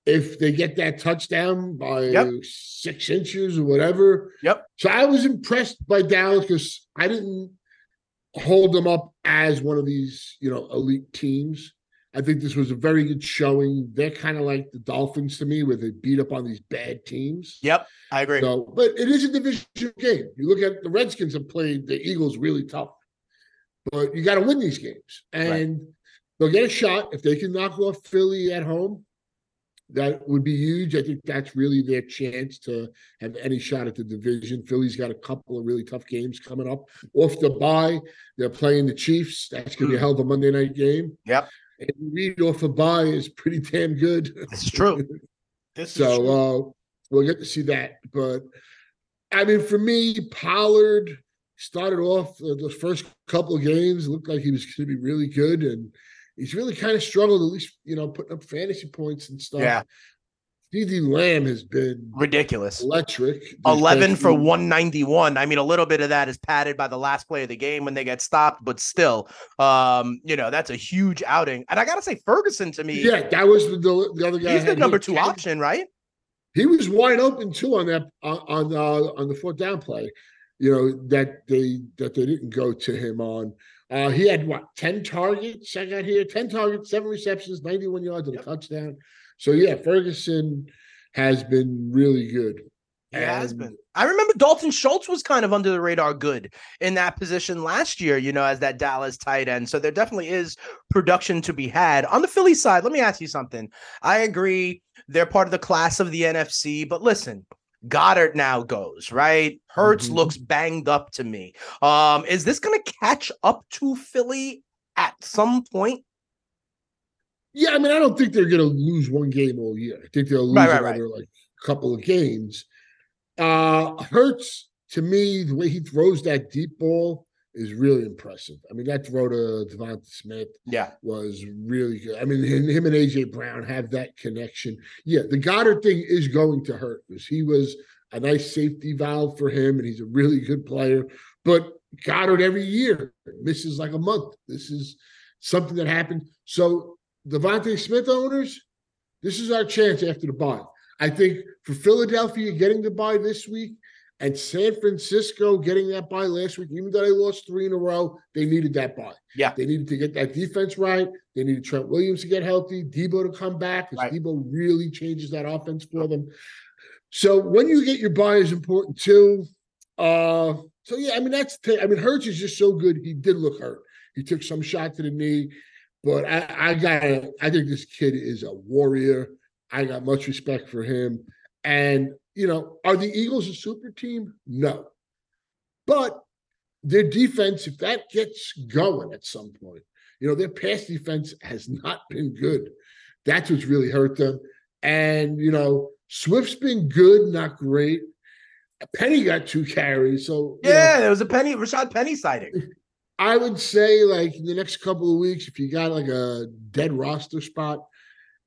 If they get that touchdown by yep. six inches or whatever. Yep. So I was impressed by Dallas because I didn't hold them up as one of these, you know, elite teams. I think this was a very good showing. They're kind of like the Dolphins to me, where they beat up on these bad teams. Yep, I agree. So, but it is a division game. You look at the Redskins have played the Eagles really tough, but you got to win these games, and right. they'll get a shot if they can knock off Philly at home. That would be huge. I think that's really their chance to have any shot at the division. Philly's got a couple of really tough games coming up. Off the bye, they're playing the Chiefs. That's going to be a hmm. hell of a Monday night game. Yep. And Reid off a bye is pretty damn good. It's true. This so true. Uh, we'll get to see that. But I mean, for me, Pollard started off uh, the first couple of games looked like he was going to be really good, and he's really kind of struggled, at least you know, putting up fantasy points and stuff. Yeah. CeeDee Lamb has been ridiculous, electric. 11 for 191. I mean, a little bit of that is padded by the last play of the game when they get stopped, but still, um, you know, that's a huge outing. And I gotta say, Ferguson to me, yeah, that was the, the other guy. He's the number two option, right? He was wide open too on that on uh, on the fourth down play. You know that they that they didn't go to him on. Uh, he had what ten targets? I got here ten targets, seven receptions, ninety-one yards, and a touchdown. So yeah, Ferguson has been really good. He and, has been. I remember Dalton Schultz was kind of under the radar good in that position last year, you know, as that Dallas tight end. So there definitely is production to be had. On the Philly side, let me ask you something. I agree they're part of the class of the NFC, but listen, Goedert now goes, right? Hurts mm-hmm. looks banged up to me. Um, is this gonna catch up to Philly at some point? Yeah, I mean, I don't think they're going to lose one game all year. I think they'll lose right, right, another right. like couple of games. Uh Hurts to me, the way he throws that deep ball is really impressive. I mean, that throw to DeVonta Smith, yeah, was really good. I mean, him and AJ Brown have that connection. Yeah, the Goedert thing is going to hurt because he was a nice safety valve for him, and he's a really good player. But Goedert every year misses like a month. This is something that happened. So DeVonta Smith owners, this is our chance after the bye. I think for Philadelphia getting the bye this week and San Francisco getting that bye last week, even though they lost three in a row, they needed that bye. Yeah. They needed to get that defense right. They needed Trent Williams to get healthy, Deebo to come back, because right. Deebo really changes that offense for them. So when you get your bye is important too. Uh, so yeah, I mean that's t- I mean Hurts is just so good. He did look hurt. He took some shot to the knee. But I, I got I think this kid is a warrior. I got much respect for him. And, you know, are the Eagles a super team? No. But their defense, if that gets going at some point, you know, their pass defense has not been good. That's what's really hurt them. And, you know, Swift's been good, not great. Penny got two carries. So yeah, know, there was a Penny Rashad Penny sighting. I would say like in the next couple of weeks, if you got like a dead roster spot,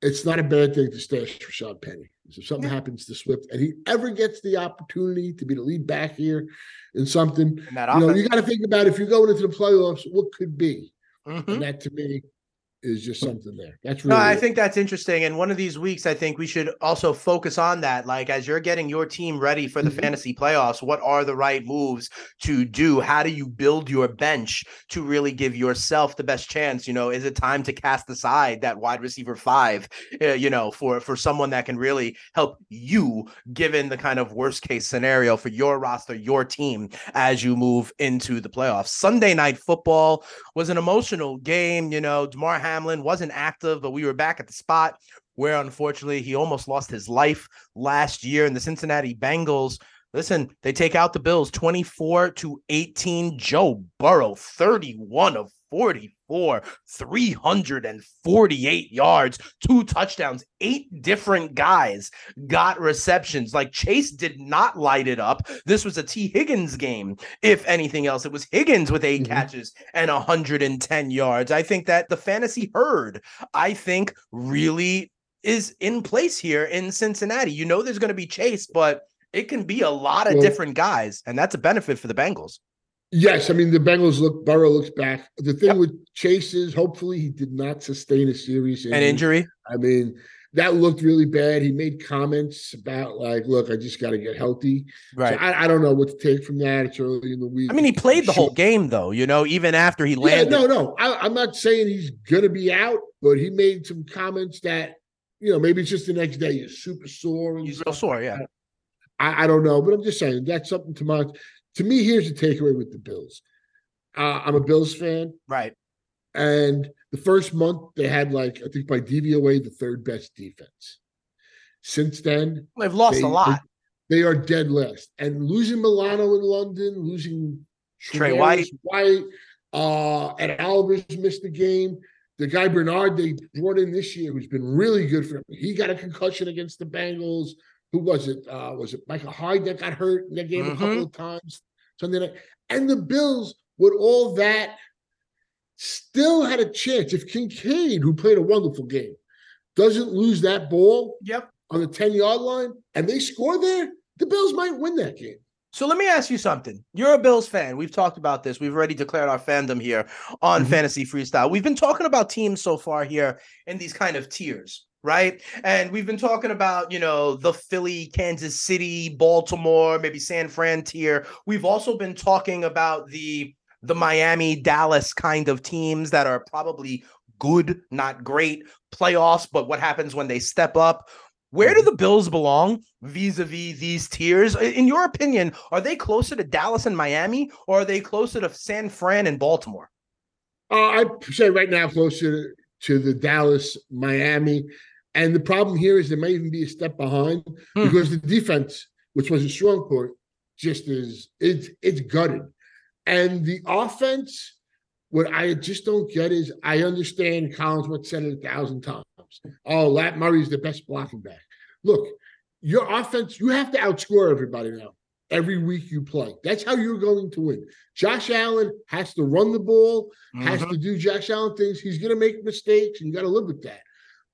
it's not a bad thing to stash Rashad Penny. If something yeah. happens to Swift and he ever gets the opportunity to be the lead back here in something, you know, you got to think about if you're going into the playoffs, what could be. Mm-hmm. And that to me is just something there. That's really. No, I think that's interesting. And one of these weeks, I think we should also focus on that. Like, as you're getting your team ready for the mm-hmm. fantasy playoffs, what are the right moves to do? How do you build your bench to really give yourself the best chance? You know, is it time to cast aside that wide receiver five? Uh, you know, for for someone that can really help you, given the kind of worst case scenario for your roster, your team, as you move into the playoffs. Sunday night football was an emotional game. You know, Damar Hamlin wasn't active, but we were back at the spot where unfortunately he almost lost his life last year in the Cincinnati Bengals. Listen, they take out the Bills 24 to 18. Joe Burrow 31 of 44, 348 yards, two touchdowns, eight different guys got receptions. Like Chase did not light it up. This was a Tee Higgins game. If anything else, it was Higgins with 8 mm-hmm. catches and 110 yards. I think that the fantasy herd, I think, really is in place here in Cincinnati. You know, there's going to be Chase, but it can be a lot of well, different guys, and that's a benefit for the Bengals. Yes, I mean the Bengals look. Burrow looks back. The thing yep. with Chase is, hopefully, he did not sustain a serious injury. An injury. I mean, that looked really bad. He made comments about like, look, I just got to get healthy. Right. So I, I, don't know what to take from that. It's early in the week. I mean, he played the whole game though, you know, even after he landed. Yeah, no, no. I, am not saying he's gonna be out, but he made some comments that, you know, maybe it's just the next day you're super sore. he's real sore, yeah. I, I, don't know, but I'm just saying that's something to my to me. Here's the takeaway with the Bills. Uh, I'm a Bills fan. Right. And the first month they had like I think by DVOA the third best defense. Since then, they've lost they, a lot. They, they, are dead last, and losing Milano in London, losing Trey White, White, uh, and Alvarez missed the game. The guy Bernard they brought in this year, who's been really good for him. He got a concussion against the Bengals. Who was it? Uh, was it Micah Hyde that got hurt in that game mm-hmm. a couple of times? Something like, and the Bills with all that still had a chance if Kincaid, who played a wonderful game, doesn't lose that ball yep. on the 10 yard line and they score there, the Bills might win that game. So let me ask you something. You're a Bills fan. We've talked about this. We've already declared our fandom here on mm-hmm. Fantasy Freestyle. We've been talking about teams so far here in these kind of tiers, right? And we've been talking about, you know, the Philly, Kansas City, Baltimore, maybe San Fran tier. We've also been talking about the the Miami, Dallas kind of teams that are probably good, not great playoffs, but what happens when they step up? Where do mm-hmm. the Bills belong vis-a-vis these tiers? In your opinion, are they closer to Dallas and Miami, or are they closer to San Fran and Baltimore? Uh, I'd say right now closer to the Dallas, Miami. And the problem here is they may even be a step behind hmm. because the defense, which was a strong point, just is it's it's gutted. And the offense, what I just don't get is I understand Collinsworth said it a thousand times. Oh, Lat Murray's the best blocking back. Look, your offense, you have to outscore everybody now. Every week you play. That's how you're going to win. Josh Allen has to run the ball, mm-hmm. has to do Josh Allen things. He's going to make mistakes, and you got to live with that.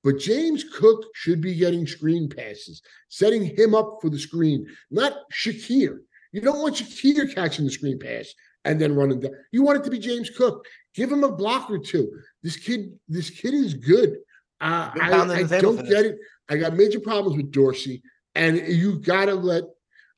But James Cook should be getting screen passes, setting him up for the screen, not Shakir. You don't want Shakir catching the screen pass and then running down. You want it to be James Cook. Give him a block or two. This kid, this kid is good. Uh, I, I don't get it. I got major problems with Dorsey, and you gotta let.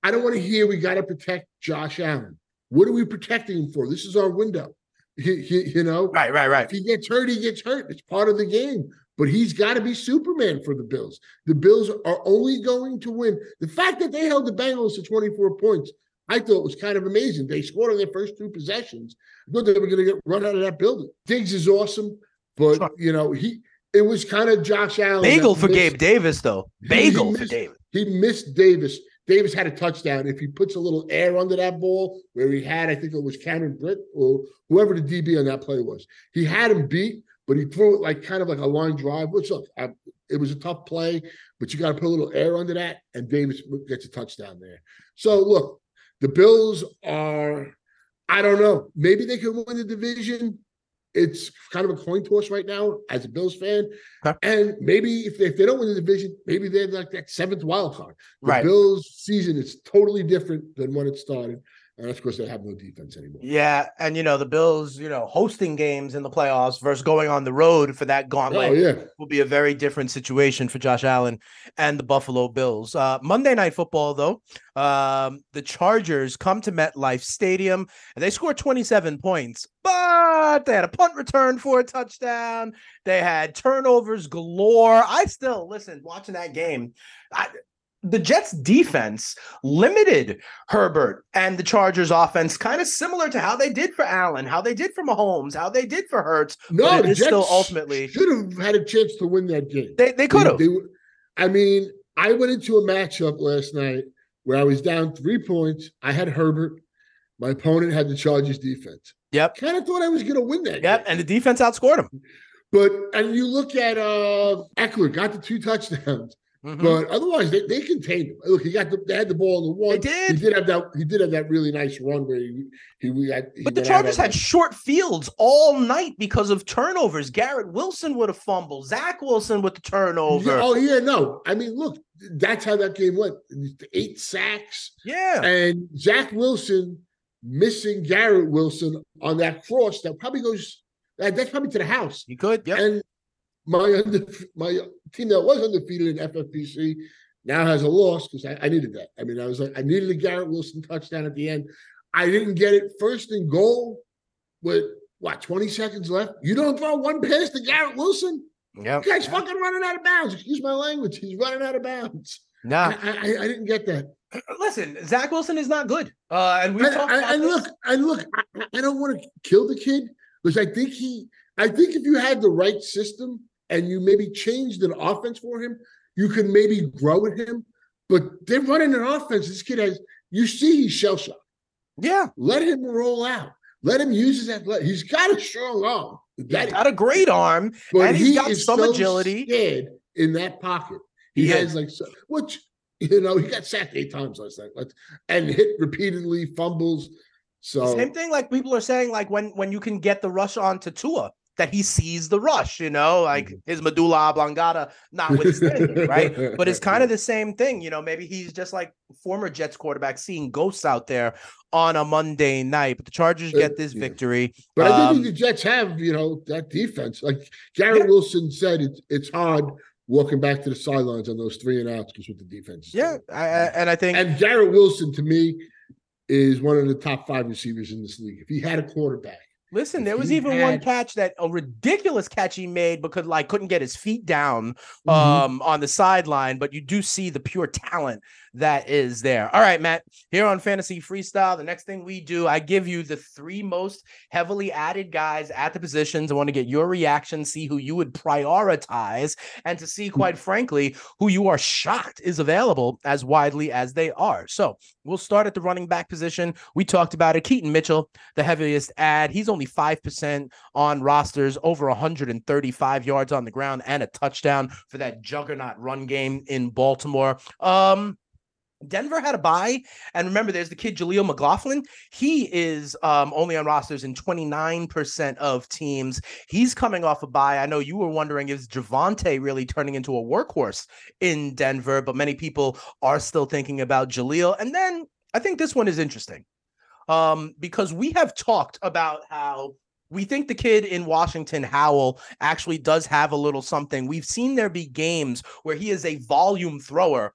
I don't want to hear we got to protect Josh Allen. What are we protecting him for? This is our window. He, he, you know, right, right, right. If he gets hurt, he gets hurt. It's part of the game. But he's got to be Superman for the Bills. The Bills are only going to win. The fact that they held the Bengals to 24 points I thought was kind of amazing. They scored on their first two possessions. I thought they were going to get run out of that building. Diggs is awesome, but sure. you know he it was kind of Josh Allen. Bagel for missed. Gabe Davis though. Bagel missed, for Davis. He missed Davis. Davis had a touchdown. If he puts a little air under that ball, where he had, I think it was Cameron Britt or whoever the DB on that play was, he had him beat, but he threw it like kind of like a line drive. Which look, I, it was a tough play, but you got to put a little air under that, and Davis gets a touchdown there. So look, the Bills are, I don't know, maybe they could win the division. It's kind of a coin toss right now as a Bills fan. Okay. And maybe if they, if they don't win the division, maybe they're like that seventh wild card. The right. Bills season is totally different than when it started. And of course, they have no defense anymore. Yeah, and you know the Bills, you know, hosting games in the playoffs versus going on the road for that gauntlet oh, yeah. will be a very different situation for Josh Allen and the Buffalo Bills. Uh, Monday Night Football, though, um, the Chargers come to MetLife Stadium and they score 27 points, but they had a punt return for a touchdown. They had turnovers galore. I still listen watching that game. I, the Jets defense limited Herbert and the Chargers offense, kind of similar to how they did for Allen, how they did for Mahomes, how they did for Hurts. No, the Jets still ultimately should have had a chance to win that game. They they could have. I mean, I went into a matchup last night where I was down three points. I had Herbert. My opponent had the Chargers defense. Yep. Kind of thought I was going to win that. Yep. Game. And the defense outscored him. But and you look at uh Ekeler got the two touchdowns. Mm-hmm. But otherwise, they, they contained him. Look, he got the, they had the ball in the one. They did. He did have that. He did have that really nice run where he he. We had, he but the Chargers had short fields all night because of turnovers. Garrett Wilson would have fumbled. Zach Wilson with the turnover. Yeah, oh yeah, no. I mean, look, that's how that game went. Eight sacks. Yeah. And Zach Wilson missing Garrett Wilson on that cross that probably goes. That, that's probably to the house. You could. Yeah. And my under, my team that was undefeated in FFPC now has a loss because I, I, needed that. I mean, I was like, I needed a Garrett Wilson touchdown at the end. I didn't get it first and goal with what 20 seconds left. You don't throw one pass to Garrett Wilson. Yeah, guy's fucking running out of bounds. Excuse my language. He's running out of bounds. Nah, I, I, I didn't get that. Listen, Zach Wilson is not good. Uh, and we and, and look, and look, I, I don't want to kill the kid because I think he, I think if you had the right system and you maybe changed an offense for him, you can maybe grow with him. But they're running an offense. This kid has, you see, he's shell shocked. Yeah, let him roll out. Let him use his athletic. He's got a strong arm. That he's got a great arm, but he's he got some so agility. Scared in that pocket. He, he has like so, which you know he got sacked eight times last night, and hit repeatedly, fumbles. So same thing. Like people are saying, like when when you can get the rush on to Tua, that he sees the rush, you know, like mm-hmm. his medulla oblongata notwithstanding, right? But it's kind of the same thing, you know. Maybe he's just like former Jets quarterback seeing ghosts out there on a Monday night. But the Chargers uh, get this yeah. victory. But um, I think the Jets have, you know, that defense. Like Garrett yeah. Wilson said, it's it's hard walking back to the sidelines on those three and outs because with the defense. Yeah, I, and I think and Garrett Wilson to me is one of the top five receivers in this league. If he had a quarterback Listen, there was even had... one catch that a ridiculous catch he made because like couldn't get his feet down mm-hmm. um on the sideline, but you do see the pure talent that is there. All right, Matt, here on Fantasy Freestyle, the next thing we do, I give you the three most heavily added guys at the positions. I want to get your reaction, see who you would prioritize, and to see, quite frankly, who you are shocked is available as widely as they are. So we'll start at the running back position. We talked about it. Keaton Mitchell, the heaviest ad. He's only 5% on rosters, over 135 yards on the ground, and a touchdown for that juggernaut run game in Baltimore. Um, Denver had a bye. And remember, there's the kid Jaleel McLaughlin. He is um, only on rosters in 29% of teams. He's coming off a bye. I know you were wondering, is Javonte really turning into a workhorse in Denver? But many people are still thinking about Jaleel. And then I think this one is interesting um, because we have talked about how we think the kid in Washington, Howell, actually does have a little something. We've seen there be games where he is a volume thrower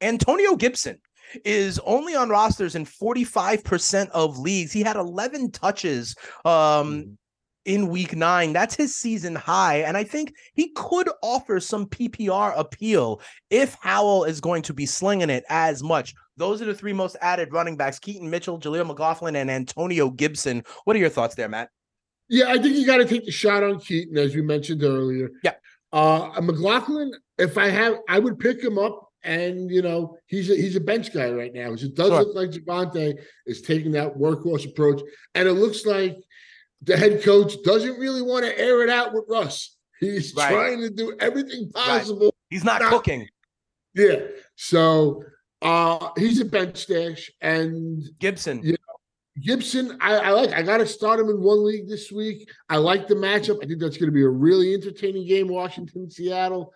Antonio Gibson is only on rosters in 45% of leagues. He had 11 touches um, mm-hmm. in week nine. That's his season high. And I think he could offer some PPR appeal if Howell is going to be slinging it as much. Those are the three most added running backs Keaton Mitchell, Jaleel McLaughlin, and Antonio Gibson. What are your thoughts there, Matt? Yeah, I think you got to take the shot on Keaton, as we mentioned earlier. Yeah. Uh, McLaughlin, if I have, I would pick him up and you know he's a, he's a bench guy right now. It does sure. look like Javonte is taking that workhorse approach, and it looks like the head coach doesn't really want to air it out with Russ. He's right. trying to do everything possible. Right. He's not, not, cooking. Yeah, so uh he's a bench stash, and Gibson. You know, Gibson, I, I like. I got to start him in one league this week. I like the matchup. I think that's going to be a really entertaining game. Washington, Seattle,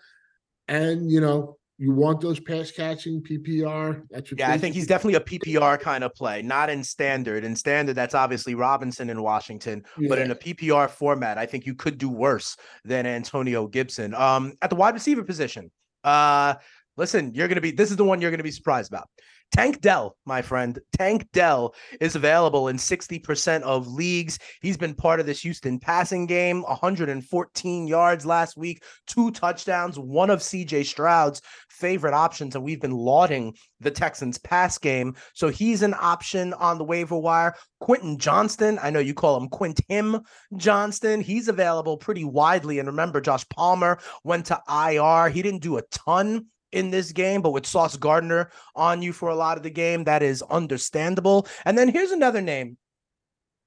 and you know you want those pass catching PPR. That's yeah, I think he's definitely a PPR kind of play, not in standard. In standard, that's obviously Robinson in Washington, yeah. but in a PPR format, I think you could do worse than Antonio Gibson. Um, at the wide receiver position, uh, listen, you're gonna be this is the one you're gonna be surprised about. Tank Dell, my friend, Tank Dell is available in 60% of leagues. He's been part of this Houston passing game, 114 yards last week, two touchdowns, one of CJ Stroud's favorite options. And we've been lauding the Texans pass game. So he's an option on the waiver wire. Quentin Johnston, I know you call him Quintim Johnston. He's available pretty widely. And remember, Josh Palmer went to IR. He didn't do a ton in this game, but with Sauce Gardner on you for a lot of the game, that is understandable. And then here's another name.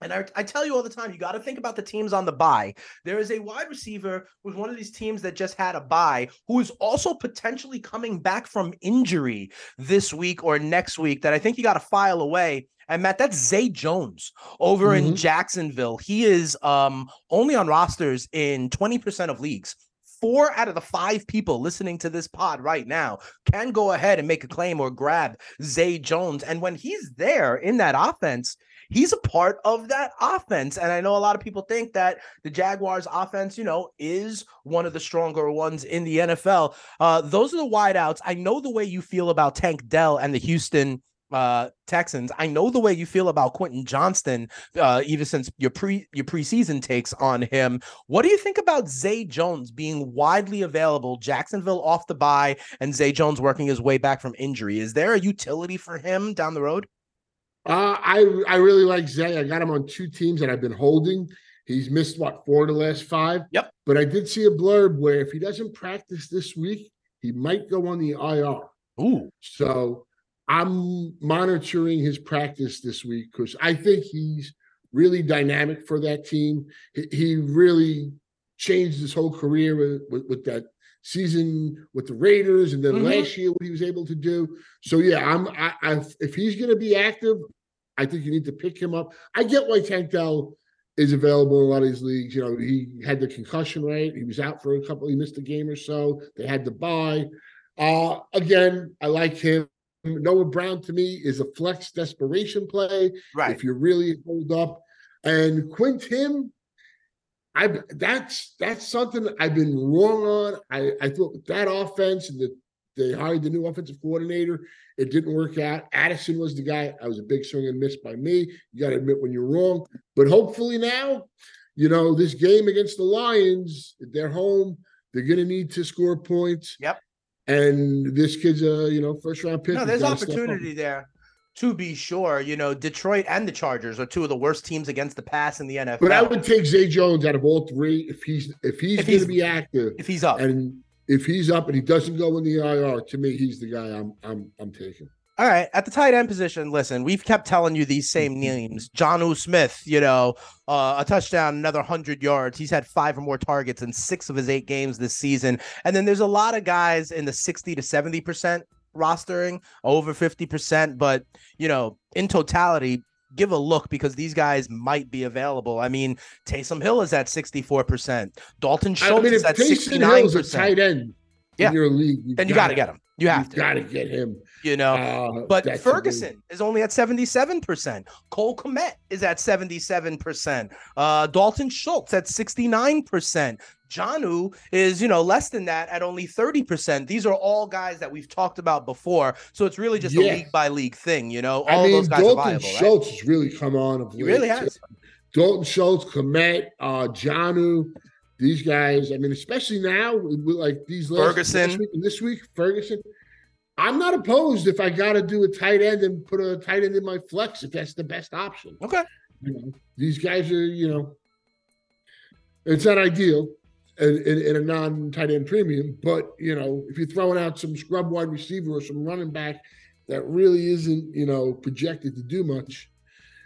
And I, I tell you all the time, you got to think about the teams on the bye. There is a wide receiver with one of these teams that just had a bye who is also potentially coming back from injury this week or next week that I think you got to file away. And Matt, that's Zay Jones over mm-hmm. in Jacksonville. He is um, only on rosters in 20% of leagues four out of the five people listening to this pod right now can go ahead and make a claim or grab Zay Jones. And when he's there in that offense, he's a part of that offense. And I know a lot of people think that the Jaguars offense, you know, is one of the stronger ones in the NFL. Uh, those are the wideouts. I know the way you feel about Tank Dell and the Houston uh, Texans. I know the way you feel about Quentin Johnston, uh, even since your pre your preseason takes on him. What do you think about Zay Jones being widely available? Jacksonville off the bye, and Zay Jones working his way back from injury. Is there a utility for him down the road? Uh, I I really like Zay. I got him on two teams that I've been holding. He's missed what four of the last five. Yep. But I did see a blurb where if he doesn't practice this week, he might go on the IR. Ooh. So I'm monitoring his practice this week because I think he's really dynamic for that team. He, he really changed his whole career with, with, with, that season with the Raiders, and then mm-hmm. last year what he was able to do. So yeah, I'm I, I if he's going to be active, I think you need to pick him up. I get why Tank Dell is available in a lot of these leagues. You know, he had the concussion, right? He was out for a couple. He missed a game or so. They had to buy. Uh, again, I like him. Noah Brown to me is a flex desperation play. Right. If you really hold up. And Quinn Tim, I that's that's something I've been wrong on. I, I thought that offense and the they hired the new offensive coordinator. It didn't work out. Addison was the guy. I was a big swing and miss by me. You got to admit when you're wrong. But hopefully now, you know, this game against the Lions, they're home. They're going to need to score points. Yep. And this kid's a you know first round pick. No, there's opportunity there to be sure. You know, Detroit and the Chargers are two of the worst teams against the pass in the NFL. But I would take Zay Jones out of all three if he's if he's going to be active. If he's up, and if he's up and he doesn't go in the IR, to me, he's the guy I'm I'm I'm taking. All right, at the tight end position, listen, we've kept telling you these same names. Jonnu Smith, you know, uh, a touchdown, another 100 yards. He's had five or more targets in six of his eight games this season. And then there's a lot of guys in the 60 to 70% rostering, over 50%. But, you know, in totality, give a look because these guys might be available. I mean, Taysom Hill is at 64%. Dalton Schultz I mean, is at Taysom 69%. Hill's a tight end yeah. in your league. Then you got to get him. You have to. Got to get him. You know, uh, but Ferguson is only at 77%. Cole Kmet is at 77%. Uh, Dalton Schultz at 69%. Jonnu is, you know, less than that at only 30%. These are all guys that we've talked about before. So it's really just yeah. a league by league thing, you know. All I mean, those guys Dalton are viable, Schultz right? has really come on. Of he really has. Dalton Schultz, Kmet, uh, Jonnu, these guys, I mean, especially now, like these last, Ferguson this week, this week, Ferguson. I'm not opposed if I got to do a tight end and put a tight end in my flex if that's the best option. Okay. You know, these guys are, you know, it's not ideal in, in, in a non tight end premium, but, you know, if you're throwing out some scrub wide receiver or some running back that really isn't, you know, projected to do much,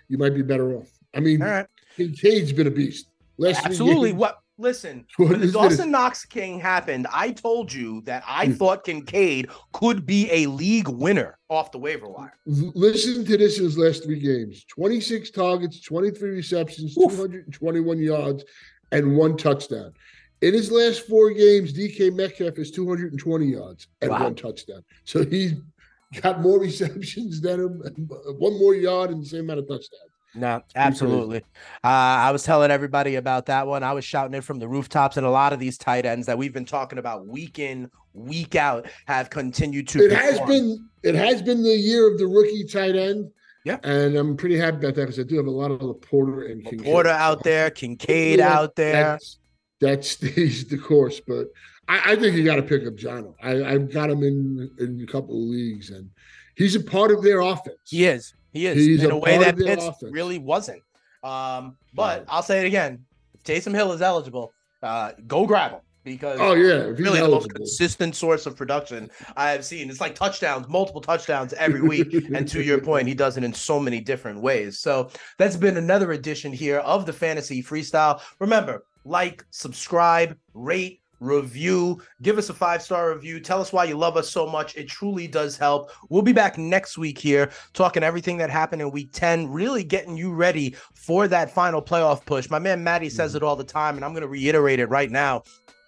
you might be better off. I mean, All right. Kincaid's been a beast. Last Absolutely. What Listen, when the Dawson Knox King happened, I told you that I mm. thought Kincaid could be a league winner off the waiver wire. Listen to this in his last three games 26 targets, 23 receptions, Oof. 221 yards, and one touchdown. In his last four games, DK Metcalf is 220 yards and wow. one touchdown. So he's got more receptions than him, one more yard, and the same amount of touchdowns. No, absolutely. Uh, I was telling everybody about that one. I was shouting it from the rooftops, and a lot of these tight ends that we've been talking about week in, week out have continued to. It perform. has been. It has been the year of the rookie tight end. Yeah, and I'm pretty happy about that because I do have a lot of LaPorta and Kincaid. Porter out there, Kincaid yeah, out there. That stays the course, but I, I think you got to pick up John. I, I've got him in in a couple of leagues, and he's a part of their offense. He is. He is He's in a, a way that Pitts offense. really wasn't. Um, but I'll say it again: if Taysom Hill is eligible, uh, go grab him because oh yeah, really eligible. the most consistent source of production I have seen. It's like touchdowns, multiple touchdowns every week. and to your point, he does it in so many different ways. So that's been another edition here of the Fantasy Freestyle. Remember, like, subscribe, rate review. Give us a five star review. Tell us why you love us so much. It truly does help. We'll be back next week here talking everything that happened in week 10, really getting you ready for that final playoff push. My man Maddie says mm-hmm. it all the time, and I'm going to reiterate it right now.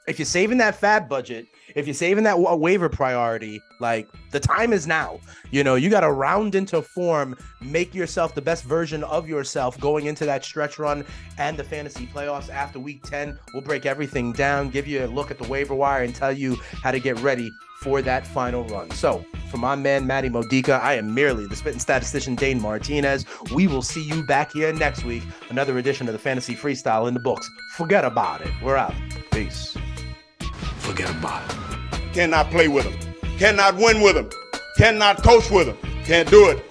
If you're saving that fab budget, if you're saving that wa- waiver priority, like the time is now. You know, you got to round into form, make yourself the best version of yourself going into that stretch run and the fantasy playoffs after week 10. We'll break everything down, give you a look at the waiver wire, and tell you how to get ready for that final run. So, for my man, Matty Modica, I am merely the spitting statistician, Dane Martinez. We will see you back here next week. Another edition of the Fantasy Freestyle in the books. Forget about it. We're out. Peace. Forget about. Cannot play with him. Cannot win with him. Cannot coach with him. Can't do it.